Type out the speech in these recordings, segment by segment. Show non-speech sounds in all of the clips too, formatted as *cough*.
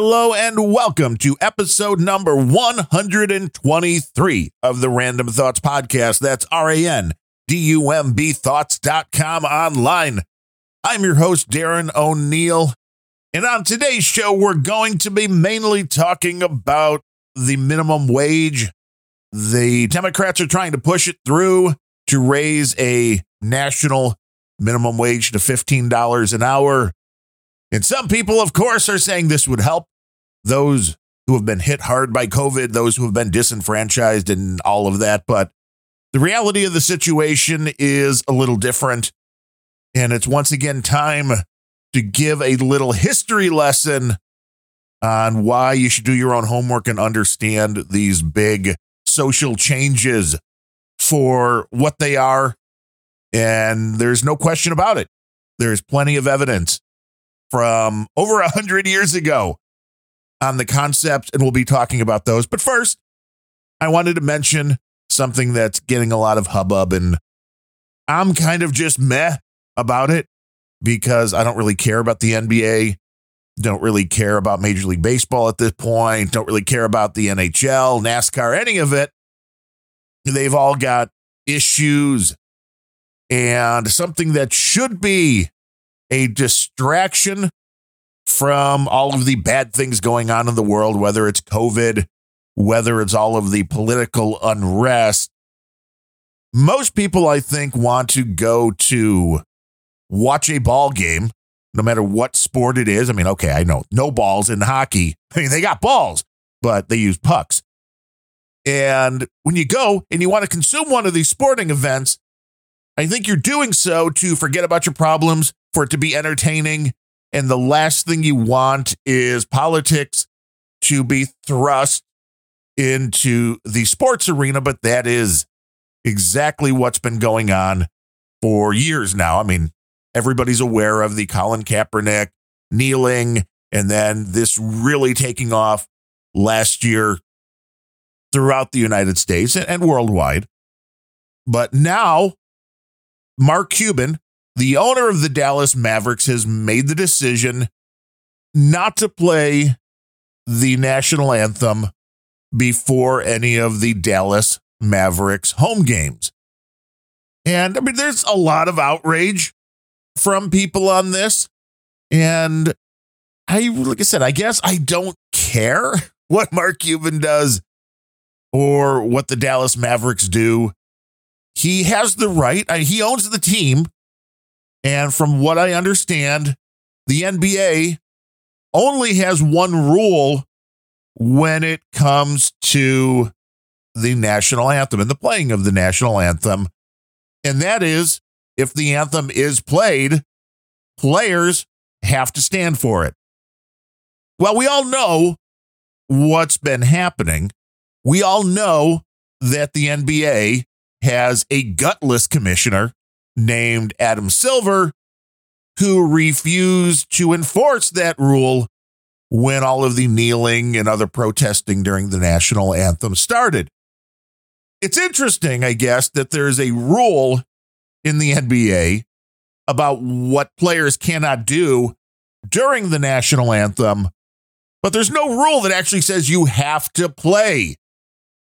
Hello and welcome to episode number 123 of the Randumb Thoughts Podcast. That's R A N D U M B Thoughts.com online. I'm your host, Darren O'Neill. And on today's show, we're going to be mainly talking about the minimum wage. The Democrats are trying to push it through to raise a national minimum wage to $15 an hour. And some people, of course, are saying this would help those who have been hit hard by COVID, those who have been disenfranchised, and all of that. But the reality of the situation is a little different. And it's once again time to give a little history lesson on why you should do your own homework and understand these big social changes for what they are. And there's no question about it. There's plenty of evidence from over a hundred years ago on the concept, and we'll be talking about those. But first, I wanted to mention something that's getting a lot of hubbub, and I'm kind of just meh about it because I don't really care about the NBA, don't really care about Major League Baseball at this point, don't really care about the NHL, NASCAR, any of it. They've all got issues and something that should be a distraction from all of the bad things going on in the world, whether it's COVID, whether it's all of the political unrest. Most people, I think, want to go to watch a ball game, no matter what sport it is. I mean, okay, I know no balls in hockey. *laughs* I mean, they got balls, but they use pucks. And when you go and you want to consume one of these sporting events, I think you're doing so to forget about your problems, for it to be entertaining. And the last thing you want is politics to be thrust into the sports arena, but that is exactly what's been going on for years now. I mean, everybody's aware of the Colin Kaepernick kneeling and then this really taking off last year throughout the United States and worldwide. But now, Mark Cuban, the owner of the Dallas Mavericks has made the decision not to play the national anthem before any of the Dallas Mavericks home games. And I mean, there's a lot of outrage from people on this. And I, like I said, I guess I don't care *laughs* what Mark Cuban does or what the Dallas Mavericks do. He has the right, he owns the team. And from what I understand, the NBA only has one rule when it comes to the national anthem and the playing of the national anthem. And that is if the anthem is played, players have to stand for it. Well, we all know what's been happening. We all know that the NBA has a gutless commissioner named Adam Silver, who refused to enforce that rule when all of the kneeling and other protesting during the national anthem started. It's interesting, I guess, that there's a rule in the NBA about what players cannot do during the national anthem, but there's no rule that actually says you have to play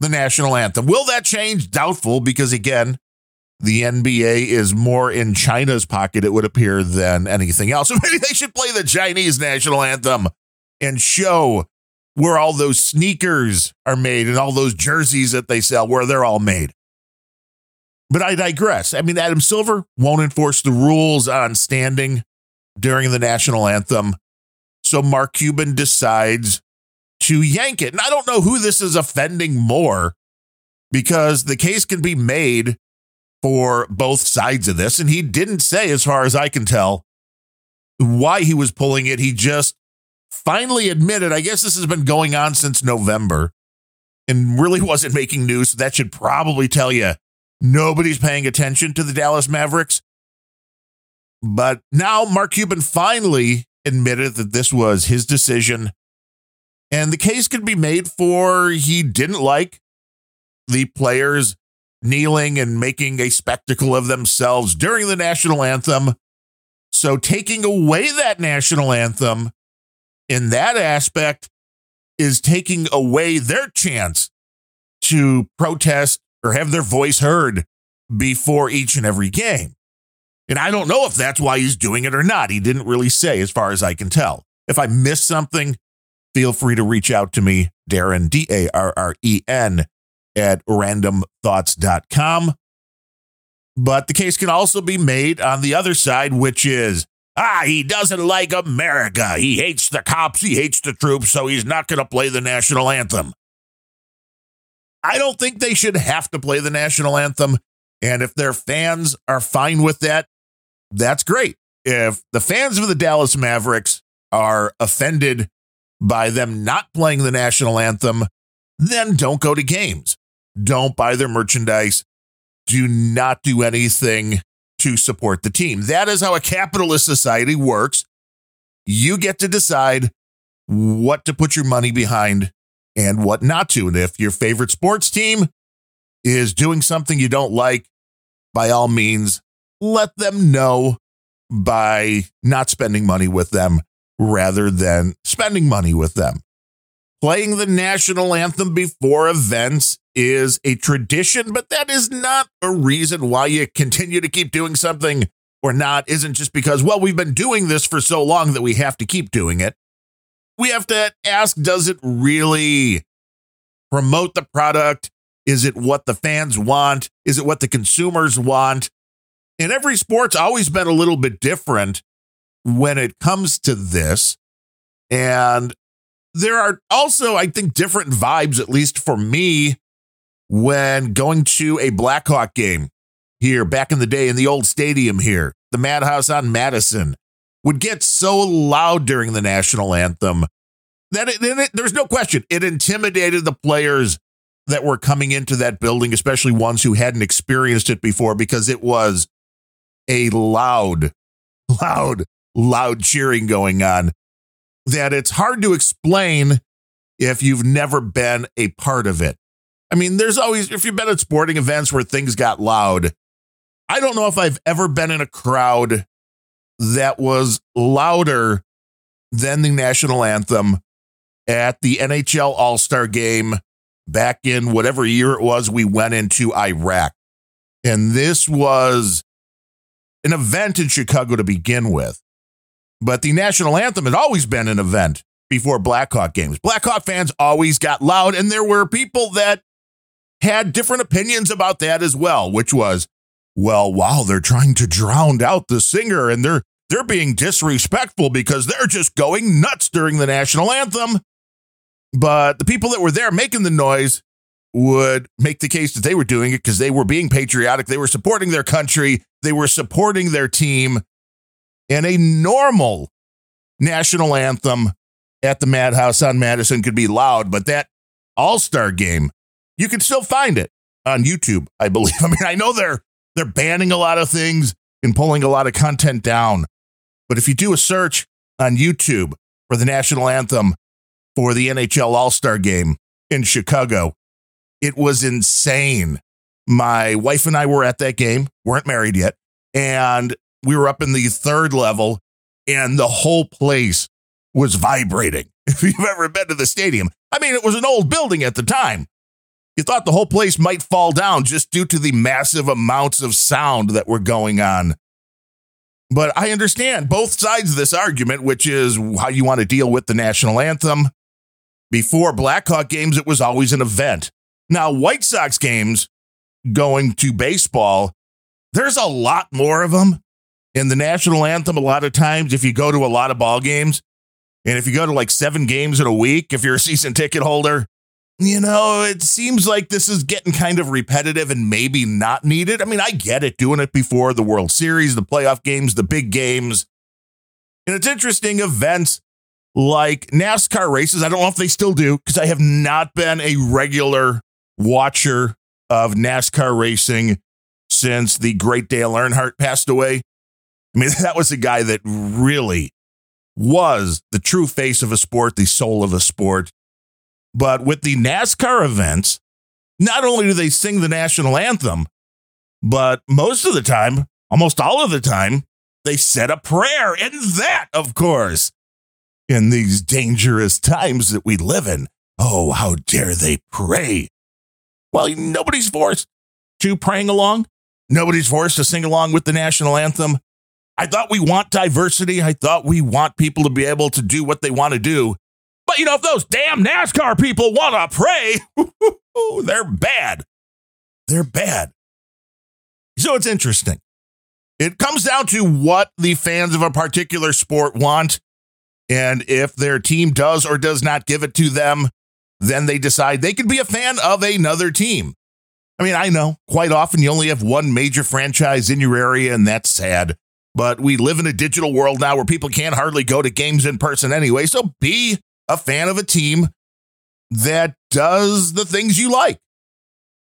the national anthem. Will that change? Doubtful, because again, the NBA is more in China's pocket, it would appear, than anything else. So *laughs* maybe they should play the Chinese national anthem and show where all those sneakers are made and all those jerseys that they sell, where they're all made. But I digress. I mean, Adam Silver won't enforce the rules on standing during the national anthem. So Mark Cuban decides to yank it. And I don't know who this is offending more because the case can be made for both sides of this. And he didn't say, as far as I can tell, why he was pulling it. He just finally admitted, I guess this has been going on since November and really *laughs* wasn't making news. So that should probably tell you nobody's paying attention to the Dallas Mavericks. But now Mark Cuban finally admitted that this was his decision. And the case could be made for he didn't like the players kneeling and making a spectacle of themselves during the national anthem. So, taking away that national anthem in that aspect is taking away their chance to protest or have their voice heard before each and every game. And I don't know if that's why he's doing it or not. He didn't really say, as far as I can tell. If I missed something, feel free to reach out to me, Darren, D A R R E N, at randumbthoughts.com. But the case can also be made on the other side, which is ah, he doesn't like America. He hates the cops. He hates the troops. So he's not going to play the national anthem. I don't think they should have to play the national anthem. And if their fans are fine with that, that's great. If the fans of the Dallas Mavericks are offended by them not playing the national anthem, then don't go to games. Don't buy their merchandise. Do not do anything to support the team. That is how a capitalist society works. You get to decide what to put your money behind and what not to. And if your favorite sports team is doing something you don't like, by all means, let them know by not spending money with them rather than spending money with them. Playing the national anthem before events is a tradition, but that is not a reason why you continue to keep doing something or not. Isn't just because, well, we've been doing this for so long that we have to keep doing it. We have to ask, does it really promote the product? Is it what the fans want? Is it what the consumers want? And every sport's always been a little bit different when it comes to this. And there are also, I think, different vibes, at least for me, when going to a Blackhawk game here back in the day in the old stadium here, the Madhouse on Madison, would get so loud during the national anthem that it, it, there's no question it intimidated the players that were coming into that building, especially ones who hadn't experienced it before, because it was a loud, *laughs* loud, loud cheering going on that it's hard to explain if you've never been a part of it. I mean, there's always, if you've been at sporting events where things got loud, I don't know if I've ever been in a crowd that was louder than the national anthem at the NHL All Star game back in whatever year it was we went into Iraq. And this was an event in Chicago to begin with. But the national anthem had always been an event before Blackhawk games. Blackhawk fans always got loud, and there were people that had different opinions about that as well, which was, well, wow, they're trying to drown out the singer and they're they're being disrespectful because they're just going nuts during the national anthem. But the people that were there making the noise would make the case that they were doing it because they were being patriotic. They were supporting their country. They were supporting their team. And a normal national anthem at the Madhouse on Madison could be loud, but that All Star game, you can still find it on YouTube, I believe. *laughs* I mean, I know they're they're banning a lot of things and pulling a lot of content down, but if you do a search on YouTube for the national anthem for the NHL All Star game in Chicago, it was insane. My wife and I were at that game, weren't married yet, and we were up in the third level, and the whole place was vibrating. *laughs* If you've ever been to the stadium, I mean, it was an old building at the time. You thought the whole place might fall down just due to the massive amounts of sound that were going on. But I understand both sides of this argument, which is how you want to deal with the national anthem. Before Blackhawk games, it was always an event. Now, White Sox games going to baseball, there's a lot more of them. In the national anthem, a lot of times, if you go to a lot of ball games, and if you go to like seven games in a week, if you're a season ticket holder, you know, it seems like this is getting kind of repetitive and maybe not needed. I mean, I get it doing it before the World Series, the playoff games, the big games. And it's interesting events like NASCAR races. I don't know if they still do because I have not been a regular watcher of NASCAR racing since the great Dale Earnhardt passed away. I mean, *laughs* that was a guy that really was the true face of a sport, the soul of a sport. But with the NASCAR events, not only do they sing the national anthem, but most of the time, almost all of the time, they said a prayer. And that, of course, in these dangerous times that we live in. Oh, how dare they pray? Well, nobody's forced to praying along. Nobody's forced to sing along with the national anthem. I thought we want diversity. I thought we want people to be able to do what they want to do. But you know, if those damn NASCAR people want to pray, *laughs* they're bad. They're bad. So it's interesting. It comes down to what the fans of a particular sport want. And if their team does or does not give it to them, then they decide they could be a fan of another team. I mean, I know quite often you only have one major franchise in your area, and that's sad. But we live in a digital world now where people can't hardly go to games in person anyway. So be a fan of a team that does the things you like.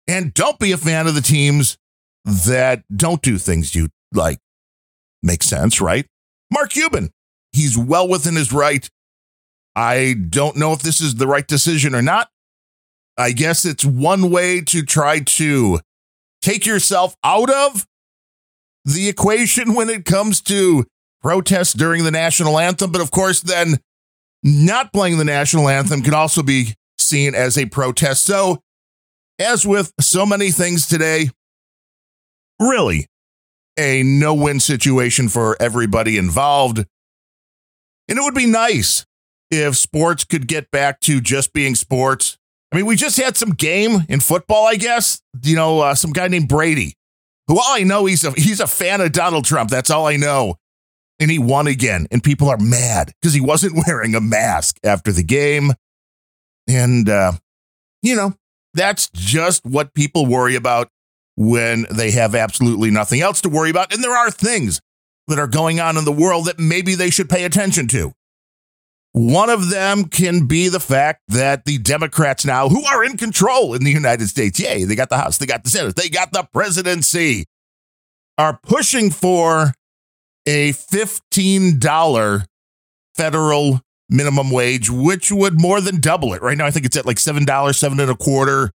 And don't be a fan of the teams that don't do things you like. Makes sense, right? Mark Cuban, he's well within his right. I don't know if this is the right decision or not. I guess it's one way to try to take yourself out of the equation when it comes to protests during the national anthem. But of course, then not playing the national anthem can also be seen as a protest. So, as with so many things today, really a no win situation for everybody involved. And it would be nice if sports could get back to just being sports. I mean, we just had some game in football, I guess. You know, uh, some guy named Brady, who all I know he's a he's a fan of Donald Trump. That's all I know. And he won again, and people are mad because he wasn't *laughs* wearing a mask after the game. And uh, you know, that's just what people worry about when they have absolutely nothing else to worry about. And there are things that are going on in the world that maybe they should pay attention to. One of them can be the fact that the Democrats now, who are in control in the United States, yay, they got the House, they got the Senate, they got the presidency, are pushing for a $15 federal minimum wage, which would more than double it. Right now, I think it's at like $7, seven and a quarter.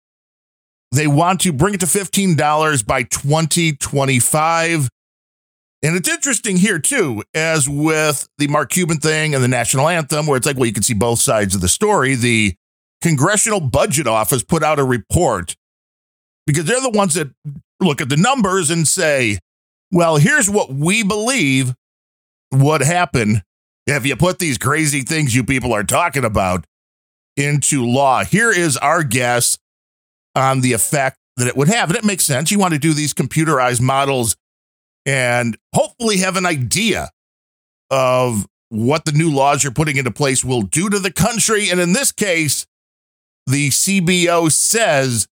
They want to bring it to $15 by 2025. And it's interesting here, too, as with the Mark Cuban thing and the national anthem, where it's like, well, you can see both sides of the story. The Congressional Budget Office put out a report because they're the ones that look at the numbers and say, well, here's what we believe would happen if you put these crazy things you people are talking about into law. Here is our guess on the effect that it would have. And it makes sense. You want to do these computerized models and hopefully have an idea of what the new laws you're putting into place will do to the country. And in this case, the CBO says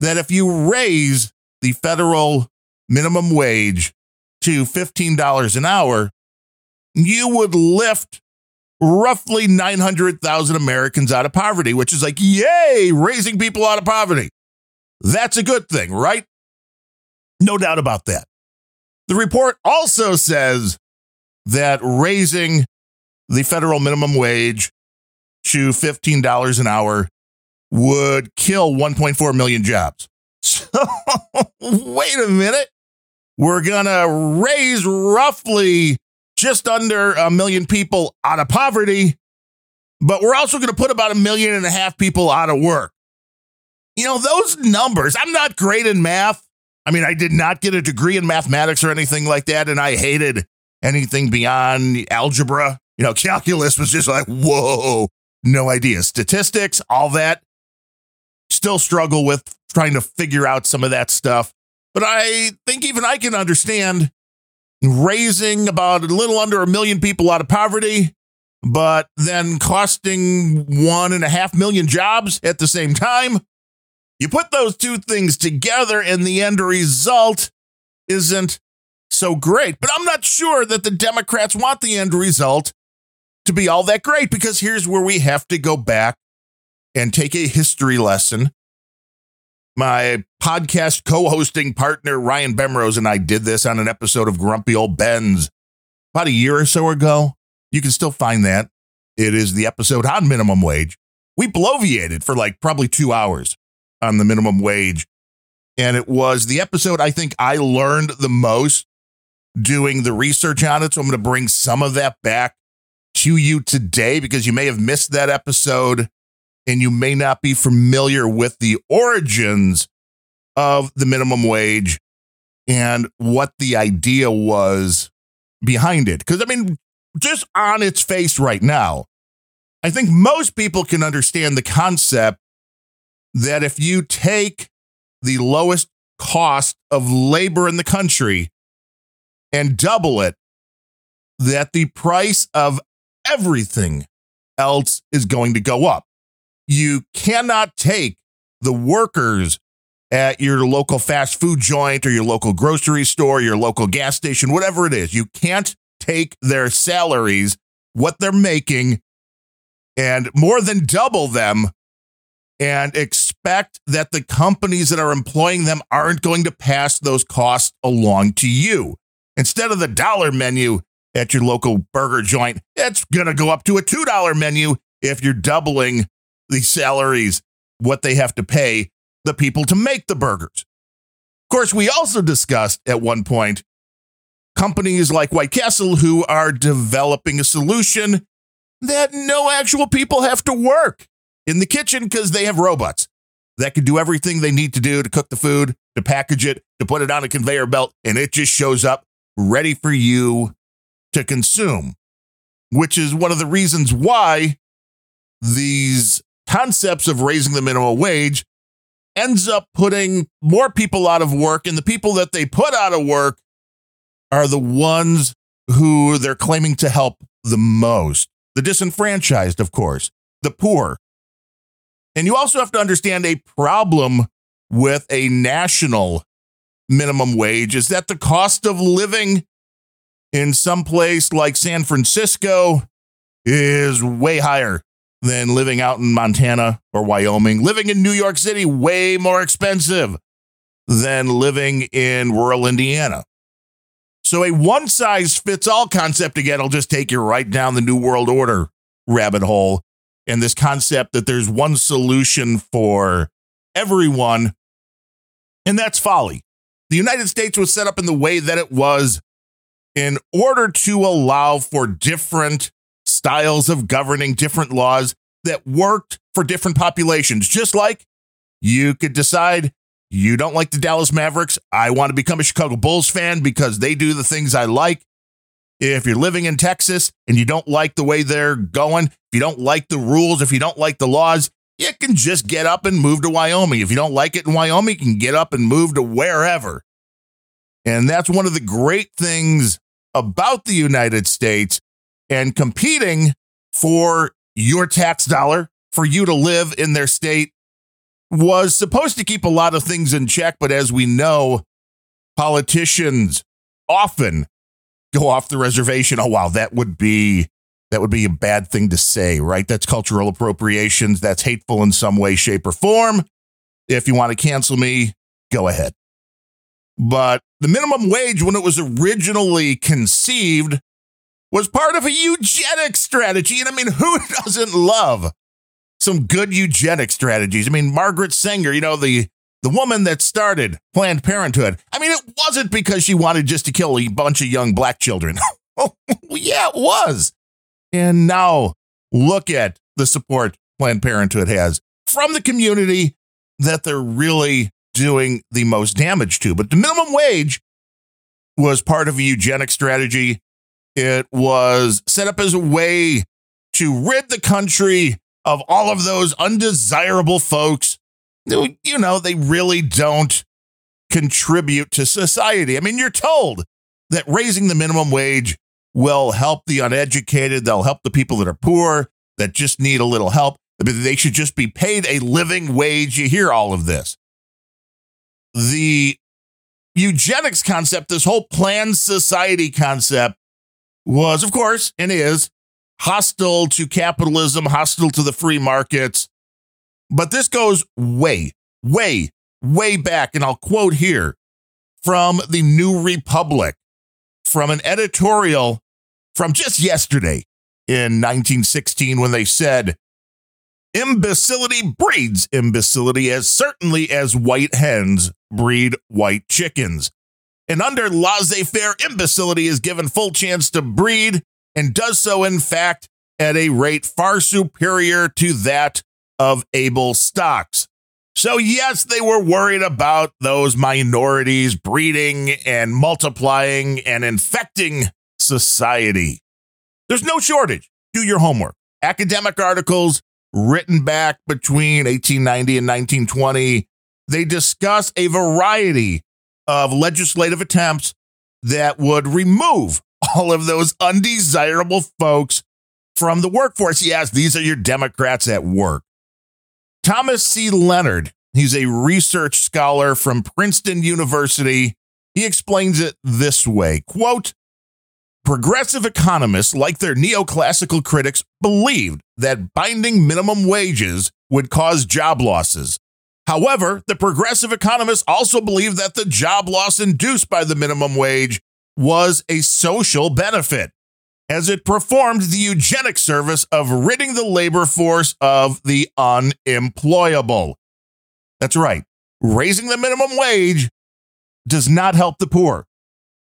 that if you raise the federal minimum wage to $15 an hour, you would lift roughly 900,000 Americans out of poverty, which is like, yay, raising people out of poverty. That's a good thing, right? No doubt about that. The report also says that raising the federal minimum wage to $15 an hour would kill 1.4 million jobs. *laughs* So, wait a minute. We're going to raise roughly just under a million people out of poverty, but we're also going to put about a million and a half people out of work. You know, those numbers, I'm not great in math. I mean, I did not get a degree in mathematics or anything like that, and I hated anything beyond algebra. You know, calculus was just like, whoa, no idea. Statistics, all that. Still struggle with trying to figure out some of that stuff. But I think even I can understand raising about a little under a million people out of poverty, but then costing one and a half million jobs at the same time. You put those two things together, and the end result isn't so great. But I'm not sure that the Democrats want the end result to be all that great because here's where we have to go back and take a history lesson. My podcast co hosting partner, Ryan Bemrose, and I did this on an episode of Grumpy Old Ben's about a year or so ago. You can still find that. It is the episode on minimum wage. We bloviated for like probably two hours on the minimum wage. And it was the episode I think I learned the most doing the research on it. So I'm going to bring some of that back to you today because you may have missed that episode and you may not be familiar with the origins of the minimum wage and what the idea was behind it. Because, I mean, just on its face right now, I think most people can understand the concept that if you take the lowest cost of labor in the country and double it, that the price of everything else is going to go up. You cannot take the workers at your local fast food joint or your local grocery store, your local gas station, whatever it is. You can't take their salaries, what they're making, and more than double them and expect that the companies that are employing them aren't going to pass those costs along to you. Instead of the dollar menu at your local burger joint, it's going to go up to a $2 menu if you're doubling the salaries, what they have to pay the people to make the burgers. Of course, we also discussed at one point companies like White Castle who are developing a solution that no actual people have to work in the kitchen because they have robots that can do everything they need to do to cook the food, to package it, to put it on a conveyor belt, and it just shows up ready for you to consume, which is one of the reasons why these concepts of raising the minimum wage ends up putting more people out of work and the people that they put out of work are the ones who they're claiming to help the most. The disenfranchised of course. The poor. And you also have to understand a problem with a national minimum wage is that the cost of living in some place like San Francisco is way higher than living out in Montana or Wyoming. Living in New York City, way more expensive than living in rural Indiana. So, a one size fits all concept again will just take you right down the New World Order rabbit hole. And this concept that there's one solution for everyone, and that's folly. The United States was set up in the way that it was in order to allow for different styles of governing, different laws that worked for different populations. Just like you could decide you don't like the Dallas Mavericks. I want to become a Chicago Bulls fan because they do the things I like. If you're living in Texas and you don't like the way they're going, if you don't like the rules, if you don't like the laws, you can just get up and move to Wyoming. If you don't like it in Wyoming, you can get up and move to wherever. And that's one of the great things about the United States and competing for your tax dollar for you to live in their state was supposed to keep a lot of things in check. But as we know, politicians often go off the reservation. Oh, wow, that would be. That would be a bad thing to say, right? That's cultural appropriations. That's hateful in some way, shape, or form. If you want to cancel me, go ahead. But the minimum wage, when it was originally conceived, was part of a eugenic strategy. And I mean, who *laughs* doesn't love some good eugenic strategies? I mean, Margaret Sanger, you know, the the woman that started Planned Parenthood. I mean, it wasn't because she wanted just to kill a bunch of young black children. *laughs* oh, yeah, it was. And now look at the support Planned Parenthood has from the community that they're really doing the most damage to. But the minimum wage was part of a eugenic strategy. It was set up as a way to rid the country of all of those undesirable folks. You know, they really don't contribute to society. I mean, you're told that raising the minimum wage will help the uneducated, they'll help the people that are poor, that just need a little help. They should just be paid a living wage. You hear all of this the eugenics concept, this whole planned society concept, was, of course, and is hostile to capitalism, hostile to the free markets. But this goes way, way, way back. And I'll quote here from the New Republic, from an editorial from just yesterday in 1916 when they said, Imbecility breeds imbecility as certainly as white hens breed white chickens. And under laissez faire, imbecility is given full chance to breed and does so, in fact, at a rate far superior to that of able stocks. So, yes, they were worried about those minorities breeding and multiplying and infecting society. There's no shortage. Do your homework. Academic articles written back between 1890 and 1920, they discuss a variety of legislative attempts that would remove *laughs* all of those undesirable folks from the workforce. Yes, these are your Democrats at work. Thomas C. Leonard, he's a research scholar from Princeton University. He explains it this way quote, Progressive economists, like their neoclassical critics, believed that binding minimum wages would cause job losses. However, the progressive economists also believed that the job loss induced by the minimum wage was a social benefit, as it performed the eugenic service of ridding the labor force of the unemployable. That's right. Raising the minimum wage does not help the poor.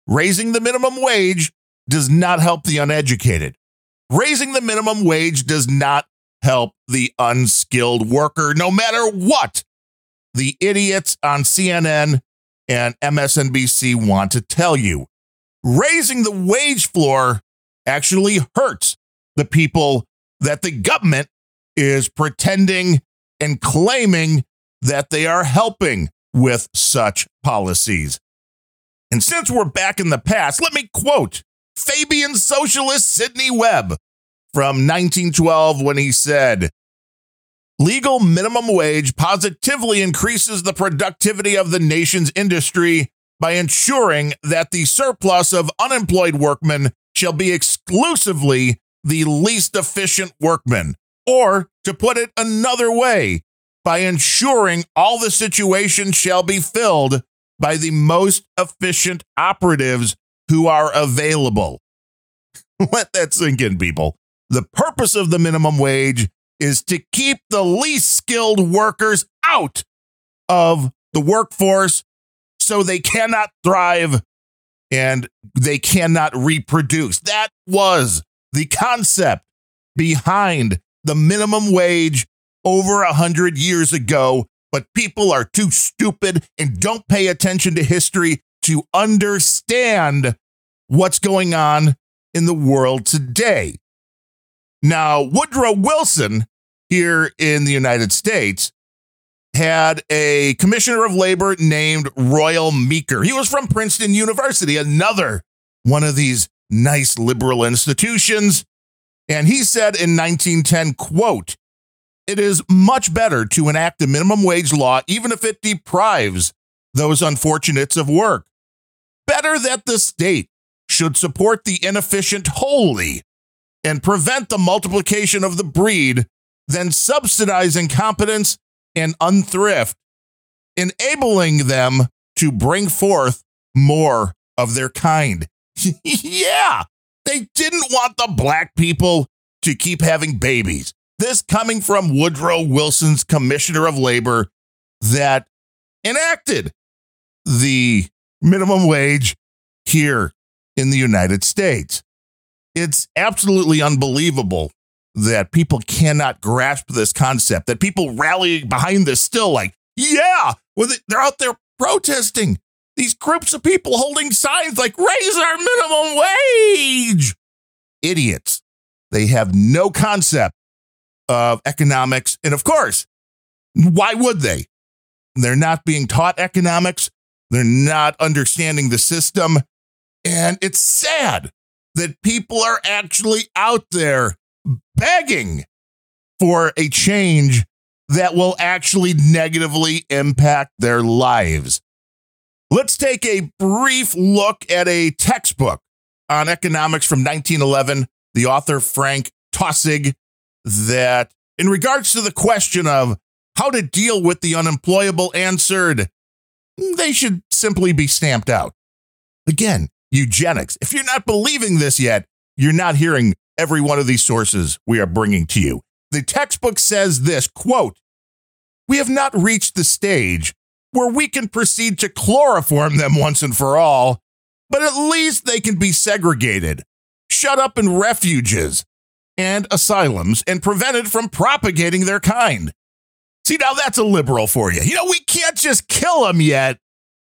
Raising the minimum wage does not help the uneducated. Raising the minimum wage does not help the unskilled worker, no matter what the idiots on CNN and MSNBC want to tell you. Raising the wage floor actually hurts the people that the government is pretending and claiming that they are helping with such policies. And since we're back in the past, let me quote Fabian socialist Sidney Webb from 1912 when he said, Legal minimum wage positively increases the productivity of the nation's industry by ensuring that the surplus of unemployed workmen shall be exclusively the least efficient workmen. Or, to put it another way, by ensuring all the situations shall be filled by the most efficient operatives who are available. *laughs* Let that sink in, people. The purpose of the minimum wage is to keep the least skilled workers out of the workforce so they cannot thrive and they cannot reproduce. That was the concept behind the minimum wage over a hundred years ago, but people are too stupid and don't pay attention to history to understand what's going on in the world today. Now, Woodrow Wilson here in the United States had a commissioner of labor named Royal Meeker. He was from Princeton University, another one of these nice liberal institutions. And he said in 1910, quote, it is much better to enact a minimum wage law, even if it deprives those unfortunates of work. Better that the state should support the inefficient wholly and prevent the multiplication of the breed than subsidize incompetence and unthrift, enabling them to bring forth more of their kind. *laughs* yeah, they didn't want the black people to keep having babies. This coming from Woodrow Wilson's commissioner of labor that enacted the minimum wage here in the United States. It's absolutely unbelievable that people cannot grasp this concept, that people rally behind this still like, yeah, well, they're out there protesting. These groups of people holding signs like, raise our minimum wage. Idiots. They have no concept of economics. And of course, why would they? They're not being taught economics. They're not understanding the system. And it's sad that people are actually out there begging for a change that will actually negatively impact their lives. Let's take a brief look at a textbook on economics from 1911, the author Frank Taussig, that in regards to the question of how to deal with the unemployable answered, they should simply be stamped out. Again, eugenics. If you're not believing this yet, you're not hearing every one of these sources we are bringing to you. The textbook says this quote, We have not reached the stage where we can proceed to chloroform them once and for all, but at least they can be segregated, shut up in refuges, and asylums and prevented from propagating their kind. See, now that's a liberal for you. You know, we can't just kill them yet,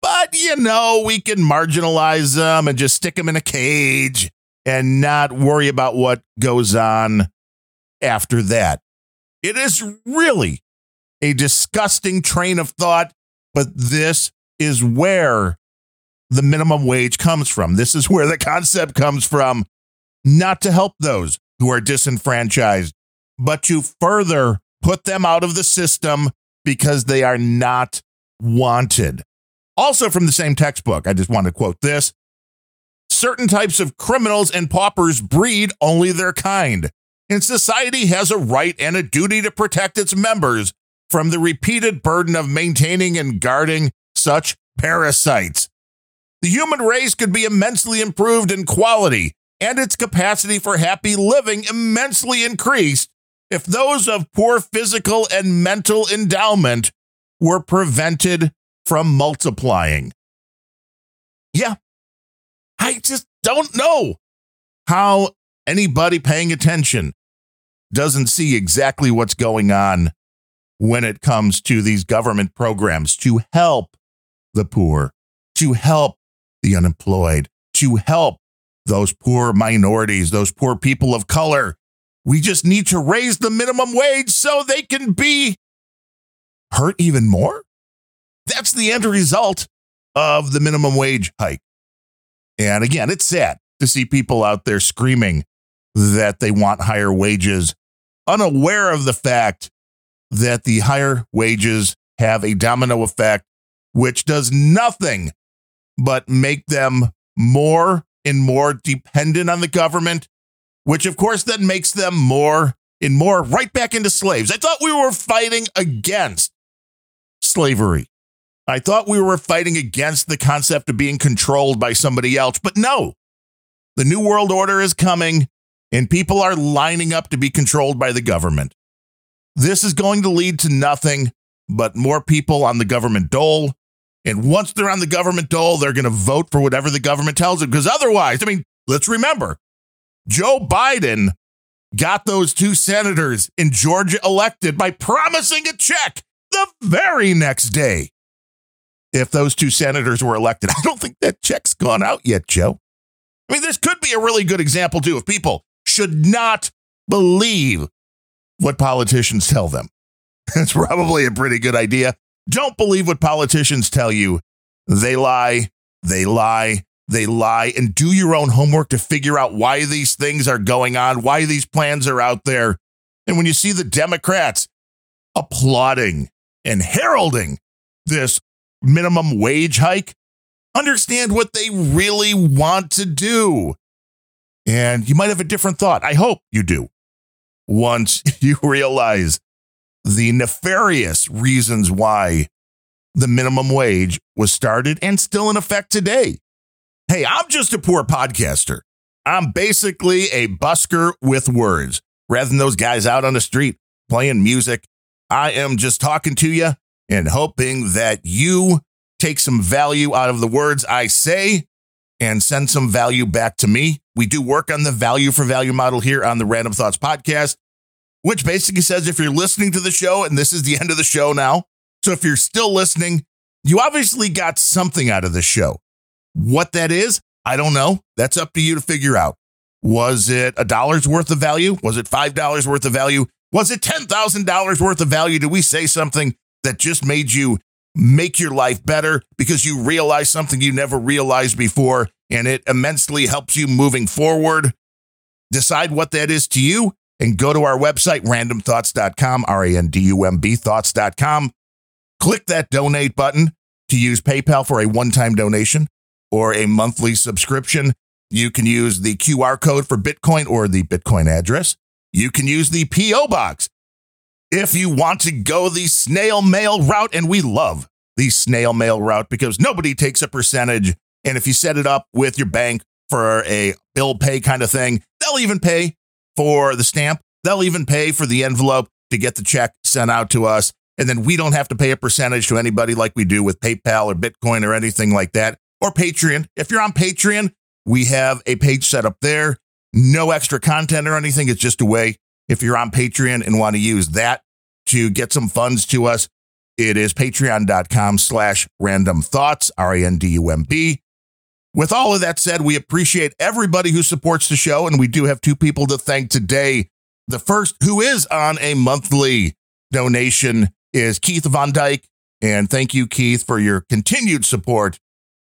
but you know, we can marginalize them and just stick them in a cage and not worry about what goes on after that. It is really a disgusting train of thought, but this is where the minimum wage comes from. This is where the *laughs* concept comes from, not to help those who are disenfranchised, but to further put them out of the system because they are not wanted. Also, from the same textbook, I just want to quote this certain types of criminals and paupers breed only their kind, and society has a right and a duty to protect its members from the repeated burden of maintaining and guarding such parasites. The human race could be immensely improved in quality and its capacity for happy living immensely increased if those of poor physical and mental endowment were prevented from multiplying. I just don't know how anybody paying attention doesn't see exactly what's going on when it comes to these government programs to help the poor, to help the unemployed, to help those poor minorities, those poor people of color. We just need to raise the minimum wage so they can be hurt even more. That's the end result of the minimum wage hike. And again, it's sad to see people out there screaming that they want higher wages, unaware of the fact that the higher wages have a domino effect, which does nothing but make them more and more dependent on the government, which of course then makes them more and more right back into slaves. I thought we were fighting against slavery. I thought we were fighting against the concept of being controlled by somebody else, but no. The New World Order is coming, and people are lining up to be controlled by the government. This is going to lead to nothing but more people on the government dole. And once they're on the government dole, they're going to vote for whatever the government tells them. Because otherwise, I mean, let's remember Joe Biden got those two senators in Georgia elected by promising a check the very next day. If those two senators were elected, *laughs* I don't think that check's gone out yet, Joe. I mean, this could be a really good example, too, of people should not believe what politicians tell them. *laughs* It's probably a pretty good idea. Don't believe what politicians tell you. They lie, they lie, they lie, and do your own homework to figure out why these things are going on, why these plans are out there. And when you see the Democrats applauding and heralding this minimum wage hike, understand what they really want to do. And you might have a different thought. I hope you do once *laughs* you realize the nefarious reasons why the minimum wage was started and still in effect today. Hey, I'm just a poor podcaster. I'm basically a busker with words rather than those guys out on the street playing music. I am just talking to you and hoping that you take some value out of the words I say and send some value back to me. We do work on the value for value model here on the Randumb Thoughts podcast, which basically says if you're listening to the show, and this is the end of the show now. So if you're still listening, you obviously got something out of the show. What that is, I don't know. That's up to you to figure out. Was it a dollar's worth of value? Was it $5 worth of value? Was it $10,000 worth of value? Did we say something that just made you make your life better because you realize something you never realized before and it immensely helps you moving forward. Decide what that is to you and go to our website, randumbthoughts.com, R A N D U M B thoughts.com. Click that donate button to use PayPal for a one time donation or a monthly subscription. You can use the QR code for Bitcoin or the Bitcoin address. You can use the P.O. box if you want to go the snail mail route, and we love the snail mail route because nobody takes a percentage. And if you set it up with your bank for a bill pay kind of thing, they'll even pay for the stamp. They'll even pay for the envelope to get the check sent out to us. And then we don't have to pay a percentage to anybody like we do with PayPal or Bitcoin or anything like that, or Patreon. If you're on Patreon, we have a page set up there no extra content or anything. It's just a way if you're on Patreon and want to use that to get some funds to us. It is patreon.com slash randumbthoughts, R A N D U M B. With all of that said, we appreciate everybody who supports the show, and we do have two people to thank today. The first, who is on a monthly donation, is Keith Von Dyke. And thank you, Keith, for your continued support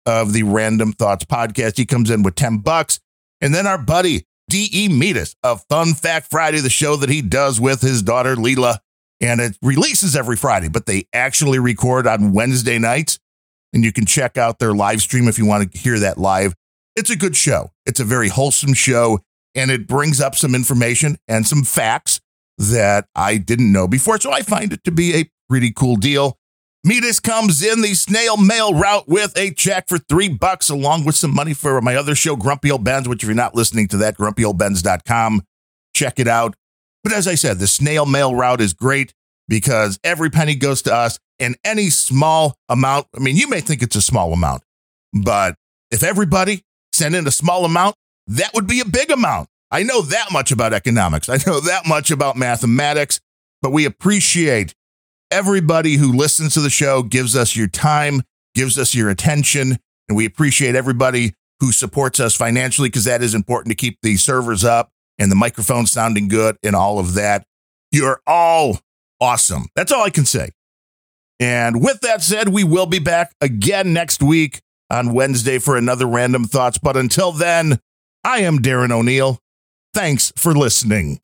of the Randumb Thoughts podcast. He comes in with 10 bucks. And then our buddy, D.E. Metis of Fun Fact Friday, the show that he does with his daughter, Leela. And it releases every Friday, but they actually record on Wednesday nights. And you can check out their live stream if you want to hear that live. It's a good show. It's a very wholesome show, and it brings up some information and some facts that I didn't know before. So I find it to be a pretty cool deal. Metis comes in the snail mail route with a check for three bucks, along with some money for my other show, Grumpy Old Bens, which if you're not listening to that, grumpyoldbens.com, check it out. But as I said, the snail mail route is great because every penny goes to us and any small amount. I mean, you may think it's a small amount, but if everybody sent in a small amount, that would be a big amount. I know that much about economics. I know that much about mathematics, but we appreciate everybody who listens to the show, gives us your time, gives us your attention, and we appreciate everybody who supports us financially because that is important to keep the servers up and the microphone sounding good and all of that. You're all awesome. That's all I can say. And with that said, we will be back again next week on Wednesday for another Randumb Thoughts. But until then, I am Darren O'Neill. Thanks for listening.